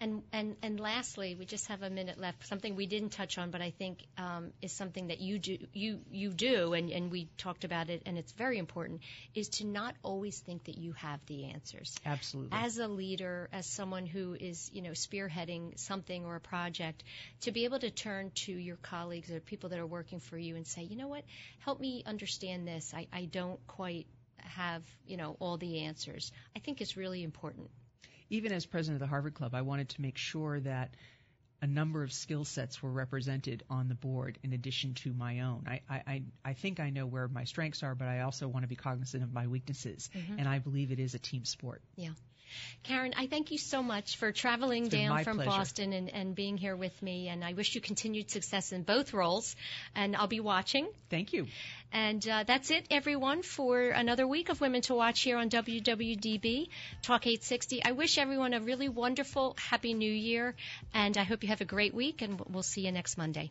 And and and lastly, we just have a minute left. Something we didn't touch on, but I think um, is something that you do you you do, and and we talked about it, and it's very important, is to not always think that you have the answers. Absolutely. As a leader, as someone who is you know spearheading something or a project, to be able to turn to your colleagues or people that are working for you and say, you know what, help me understand this. I, I don't quite have you know all the answers. I think is really important. Even as president of the Harvard Club, I wanted to make sure that a number of skill sets were represented on the board in addition to my own. I, I, I- think I know where my strengths are, but I also want to be cognizant of my weaknesses. Mm-hmm. And I believe it is a team sport. Yeah. Karen, I thank you so much for traveling down from pleasure. Boston and, and being here with me. And I wish you continued success in both roles. And I'll be watching. Thank you. And uh, that's it, everyone, for another week of Women to Watch here on WWDB Talk 860. I wish everyone a really wonderful, happy new year. And I hope you have a great week. And we'll see you next Monday.